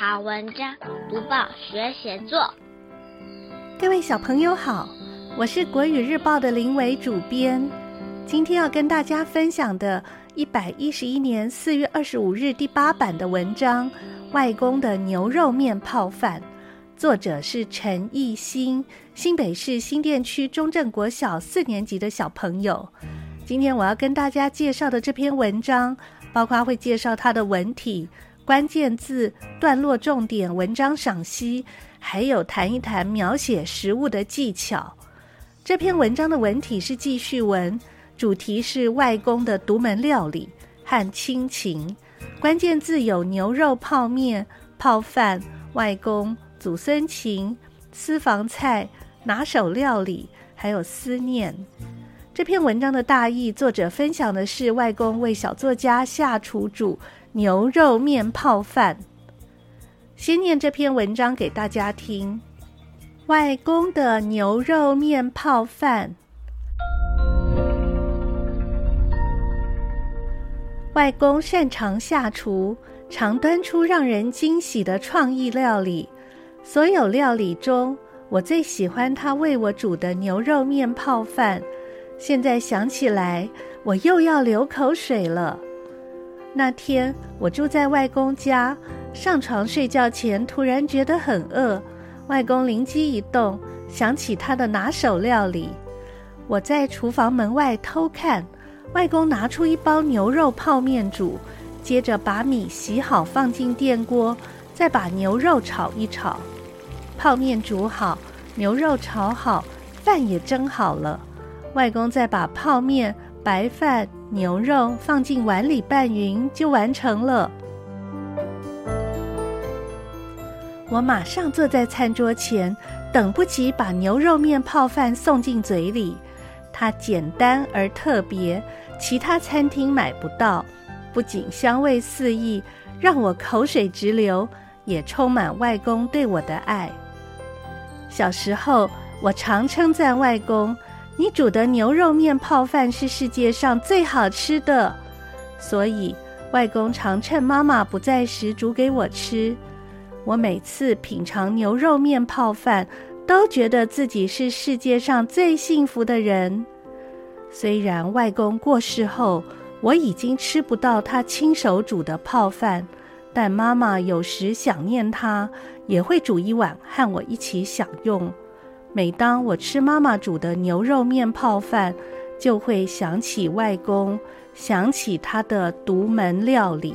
好文章，读报学写作。各位小朋友好，我是国语日报的林伟主编。今天要跟大家分享的一百一十一年四月二十五日第八版的文章《外公的牛肉面泡饭》，作者是陈奕新，新北市新店区中正国小四年级的小朋友。今天我要跟大家介绍的这篇文章，包括会介绍它的文体。关键字、段落重点、文章赏析，还有谈一谈描写食物的技巧。这篇文章的文体是记叙文，主题是外公的独门料理和亲情。关键字有牛肉泡面、泡饭、外公、祖孙情、私房菜、拿手料理，还有思念。这篇文章的大意，作者分享的是外公为小作家下厨煮牛肉面泡饭。先念这篇文章给大家听。外公的牛肉面泡饭。外公擅长下厨，常端出让人惊喜的创意料理。所有料理中，我最喜欢他为我煮的牛肉面泡饭。现在想起来，我又要流口水了。那天我住在外公家，上床睡觉前突然觉得很饿。外公灵机一动，想起他的拿手料理。我在厨房门外偷看，外公拿出一包牛肉泡面煮，接着把米洗好放进电锅，再把牛肉炒一炒。泡面煮好，牛肉炒好，饭也蒸好了。外公再把泡面、白饭、牛肉放进碗里拌匀，就完成了。我马上坐在餐桌前，等不及把牛肉面泡饭送进嘴里。它简单而特别，其他餐厅买不到。不仅香味四溢，让我口水直流，也充满外公对我的爱。小时候，我常称赞外公。你煮的牛肉面泡饭是世界上最好吃的，所以外公常趁妈妈不在时煮给我吃。我每次品尝牛肉面泡饭，都觉得自己是世界上最幸福的人。虽然外公过世后，我已经吃不到他亲手煮的泡饭，但妈妈有时想念他，也会煮一碗和我一起享用。每当我吃妈妈煮的牛肉面泡饭，就会想起外公，想起他的独门料理。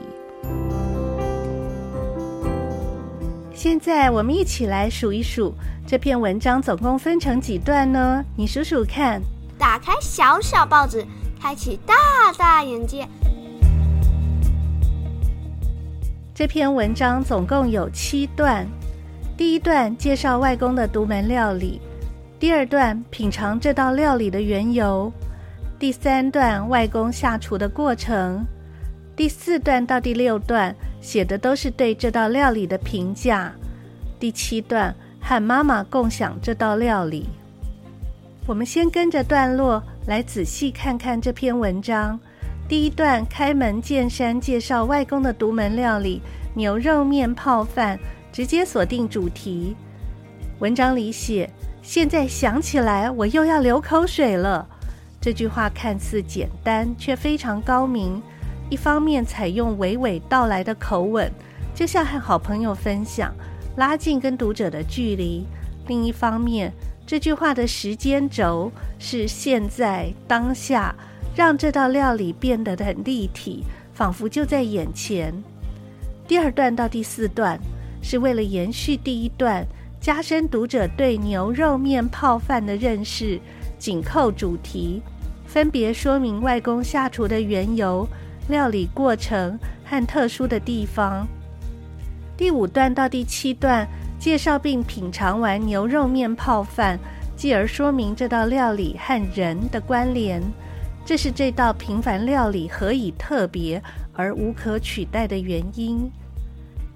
现在我们一起来数一数，这篇文章总共分成几段呢？你数数看。打开小小报纸，开启大大眼界。这篇文章总共有七段。第一段介绍外公的独门料理，第二段品尝这道料理的缘由，第三段外公下厨的过程，第四段到第六段写的都是对这道料理的评价，第七段和妈妈共享这道料理。我们先跟着段落来仔细看看这篇文章。第一段开门见山介绍外公的独门料理——牛肉面泡饭。直接锁定主题。文章里写：“现在想起来，我又要流口水了。”这句话看似简单，却非常高明。一方面采用娓娓道来的口吻，就像和好朋友分享，拉近跟读者的距离；另一方面，这句话的时间轴是现在当下，让这道料理变得很立体，仿佛就在眼前。第二段到第四段。是为了延续第一段，加深读者对牛肉面泡饭的认识，紧扣主题，分别说明外公下厨的缘由、料理过程和特殊的地方。第五段到第七段介绍并品尝完牛肉面泡饭，继而说明这道料理和人的关联，这是这道平凡料理何以特别而无可取代的原因。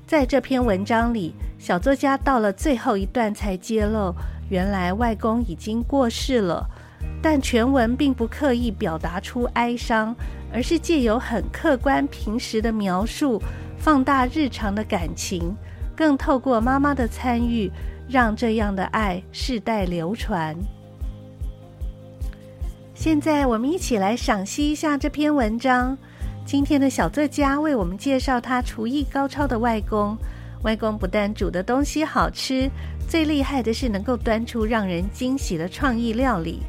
在这篇文章里，小作家到了最后一段才揭露，原来外公已经过世了。但全文并不刻意表达出哀伤，而是借由很客观、平实的描述，放大日常的感情，更透过妈妈的参与，让这样的爱世代流传。现在，我们一起来赏析一下这篇文章。今天的小作家为我们介绍他厨艺高超的外公。外公不但煮的东西好吃，最厉害的是能够端出让人惊喜的创意料理。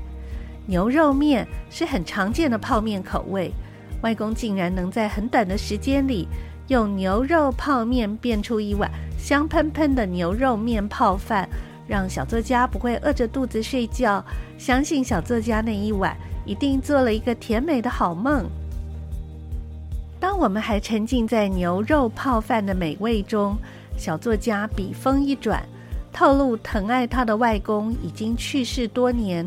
牛肉面是很常见的泡面口味，外公竟然能在很短的时间里用牛肉泡面变出一碗香喷喷的牛肉面泡饭，让小作家不会饿着肚子睡觉。相信小作家那一晚一定做了一个甜美的好梦。我们还沉浸在牛肉泡饭的美味中，小作家笔锋一转，透露疼爱他的外公已经去世多年。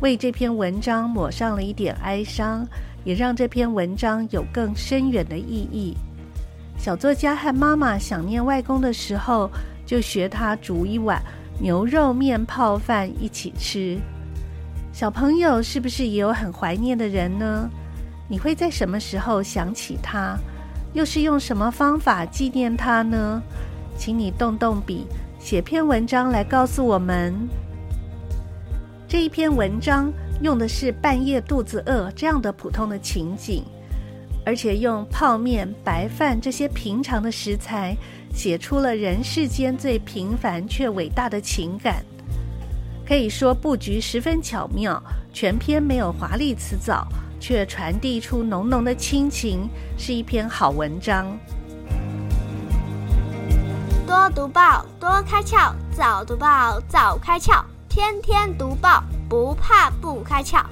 为这篇文章抹上了一点哀伤，也让这篇文章有更深远的意义。小作家和妈妈想念外公的时候，就学他煮一碗牛肉面泡饭一起吃。小朋友是不是也有很怀念的人呢？你会在什么时候想起他？又是用什么方法纪念他呢？请你动动笔，写篇文章来告诉我们。这一篇文章用的是半夜肚子饿这样的普通的情景，而且用泡面、白饭这些平常的食材，写出了人世间最平凡却伟大的情感。可以说布局十分巧妙，全篇没有华丽辞藻，却传递出浓浓的亲情，是一篇好文章。多读报，多开窍；早读报，早开窍。天天读报，不怕不开窍。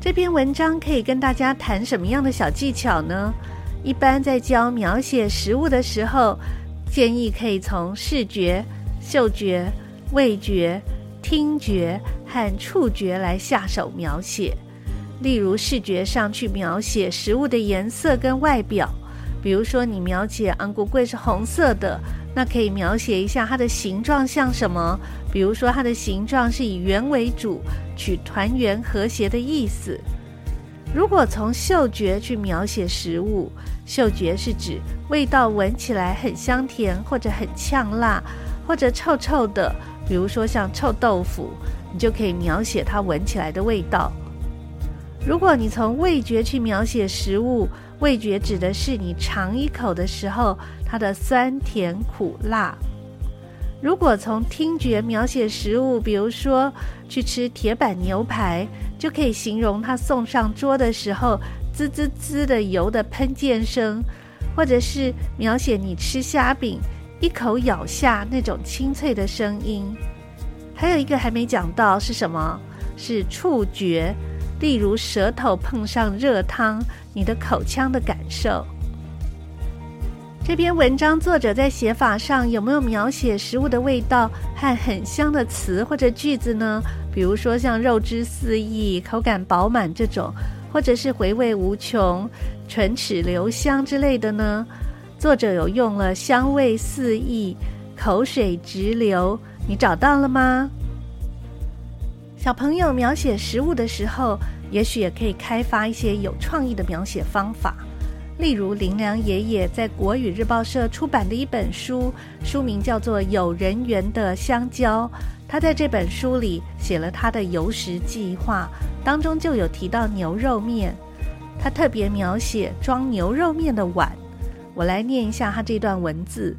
这篇文章可以跟大家谈什么样的小技巧呢？一般在教描写食物的时候，建议可以从视觉、嗅觉、味觉、听觉和触觉来下手描写。例如，视觉上去描写食物的颜色跟外表，比如说你描写红龟粿是红色的。那可以描写一下它的形状像什么？比如说，它的形状是以圆为主，取团圆和谐的意思。如果从嗅觉去描写食物，嗅觉是指味道闻起来很香甜，或者很呛辣，或者臭臭的。比如说像臭豆腐，你就可以描写它闻起来的味道。如果你从味觉去描写食物，味觉指的是你尝一口的时候，它的酸甜苦辣。如果从听觉描写食物，比如说去吃铁板牛排，就可以形容它送上桌的时候滋滋滋的油的喷溅声，或者是描写你吃虾饼一口咬下那种清脆的声音。还有一个还没讲到是什么？是触觉。例如舌头碰上热汤，你的口腔的感受。这篇文章作者在写法上有没有描写食物的味道和很香的词或者句子呢？比如说像肉汁四溢、口感饱满这种，或者是回味无穷、唇齿留香之类的呢？作者有用了香味四溢、口水直流，你找到了吗？小朋友描写食物的时候，也许也可以开发一些有创意的描写方法。例如，林良爷爷在国语日报社出版的一本书，书名叫做《有人缘的香蕉》。他在这本书里写了他的游食计划，当中就有提到牛肉面。他特别描写装牛肉面的碗。我来念一下他这段文字：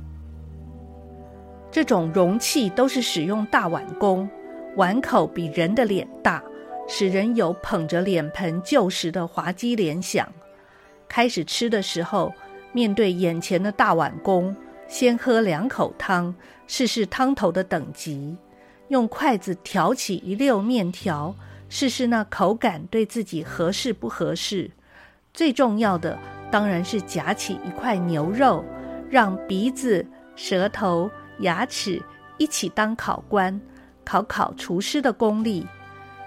这种容器都是使用大碗工。碗口比人的脸大，使人有捧着脸盆就食的滑稽联想。开始吃的时候，面对眼前的大碗公，先喝两口汤，试试汤头的等级；用筷子挑起一溜面条，试试那口感对自己合适不合适。最重要的当然是夹起一块牛肉，让鼻子、舌头、牙齿一起当考官。考考厨师的功力，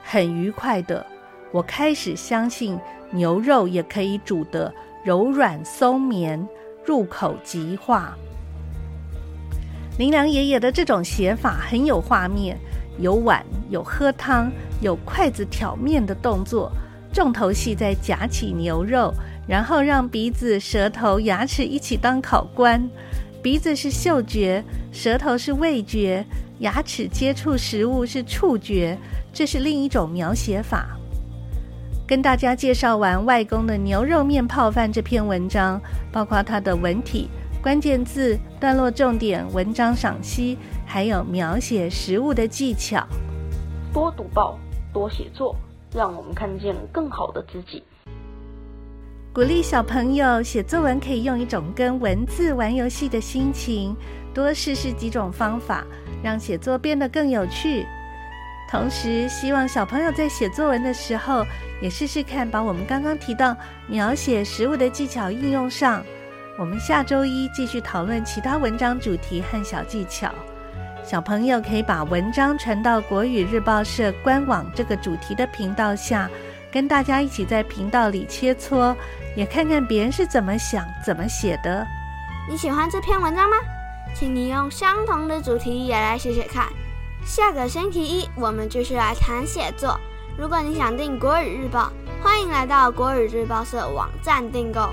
很愉快的。我开始相信牛肉也可以煮得柔软松绵，入口即化。林良爷爷的这种写法很有画面，有碗，有喝汤，有筷子挑面的动作，重头戏在夹起牛肉，然后让鼻子、舌头、牙齿一起当考官。鼻子是嗅觉，舌头是味觉，牙齿接触食物是触觉，这是另一种描写法。跟大家介绍完外公的牛肉面泡饭这篇文章，包括它的文体、关键字、段落重点、文章赏析，还有描写食物的技巧。多读报，多写作，让我们看见更好的自己。鼓励小朋友写作文，可以用一种跟文字玩游戏的心情，多试试几种方法，让写作变得更有趣。同时，希望小朋友在写作文的时候，也试试看把我们刚刚提到描写食物的技巧应用上。我们下周一继续讨论其他文章主题和小技巧。小朋友可以把文章传到国语日报社官网这个主题的 频道下，跟大家一起在频道里切磋，也看看别人是怎么想、怎么写的。你喜欢这篇文章吗？请你用相同的主题也来写写看。下个星期一，我们继续来谈写作。如果你想订国语日报，欢迎来到国语日报社网站订购。